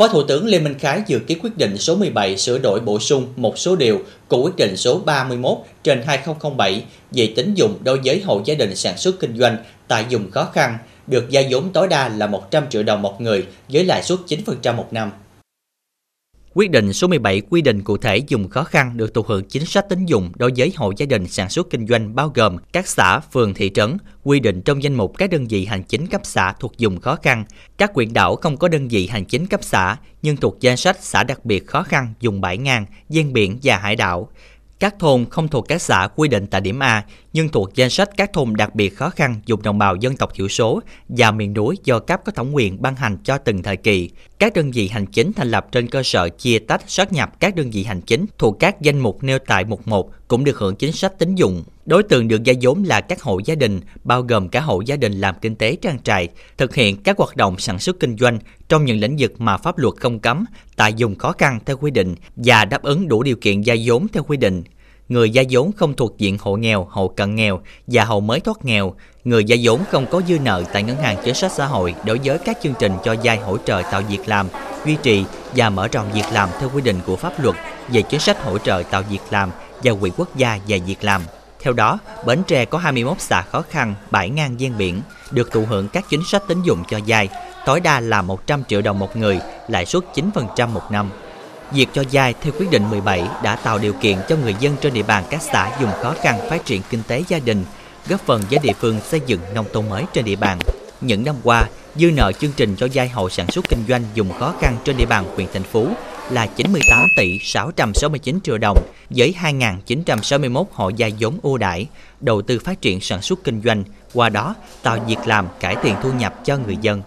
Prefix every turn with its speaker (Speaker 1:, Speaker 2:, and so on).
Speaker 1: Phó Thủ tướng Lê Minh Khái dự ký quyết định số 17 sửa đổi bổ sung một số điều của quyết định số 31 trên 2007 về tín dụng đối với hộ gia đình sản xuất kinh doanh tại vùng khó khăn, được gia vốn tối đa là 100 triệu đồng một người với lãi suất 9% một năm.
Speaker 2: Quyết định số 17 quy định cụ thể dùng khó khăn được thụ hưởng chính sách tín dụng đối với hộ gia đình sản xuất kinh doanh bao gồm các xã, phường, thị trấn, quy định trong danh mục các đơn vị hành chính cấp xã thuộc dùng khó khăn, các huyện đảo không có đơn vị hành chính cấp xã nhưng thuộc danh sách xã đặc biệt khó khăn dùng bãi ngang, gian biển và hải đảo, các thôn không thuộc các xã quy định tại điểm A nhưng thuộc danh sách các thôn đặc biệt khó khăn dùng đồng bào dân tộc thiểu số và miền núi do cấp có thẩm quyền ban hành cho từng thời kỳ. Các đơn vị hành chính thành lập trên cơ sở chia tách sát nhập các đơn vị hành chính thuộc các danh mục nêu tại mục 1 cũng được hưởng chính sách tín dụng. Đối tượng được gia vốn là các hộ gia đình, bao gồm cả hộ gia đình làm kinh tế trang trại, thực hiện các hoạt động sản xuất kinh doanh trong những lĩnh vực mà pháp luật không cấm, tại dùng khó khăn theo quy định và đáp ứng đủ điều kiện gia vốn theo quy định người gia vốn không thuộc diện hộ nghèo, hộ cận nghèo và hộ mới thoát nghèo, người gia vốn không có dư nợ tại ngân hàng chính sách xã hội đối với các chương trình cho vay hỗ trợ tạo việc làm, duy trì và mở rộng việc làm theo quy định của pháp luật về chính sách hỗ trợ tạo việc làm và quỹ quốc gia về việc làm. Theo đó, Bến Tre có 21 xã khó khăn, bãi ngang ven biển, được thụ hưởng các chính sách tín dụng cho vay, tối đa là 100 triệu đồng một người, lãi suất 9% một năm. Việc cho vay theo quyết định 17 đã tạo điều kiện cho người dân trên địa bàn các xã dùng khó khăn phát triển kinh tế gia đình, góp phần với địa phương xây dựng nông thôn mới trên địa bàn. Những năm qua, dư nợ chương trình cho vay hộ sản xuất kinh doanh dùng khó khăn trên địa bàn huyện thành phố là 98 tỷ 669 triệu đồng với 2.961 hộ gia vốn ưu đãi, đầu tư phát triển sản xuất kinh doanh, qua đó tạo việc làm cải thiện thu nhập cho người dân.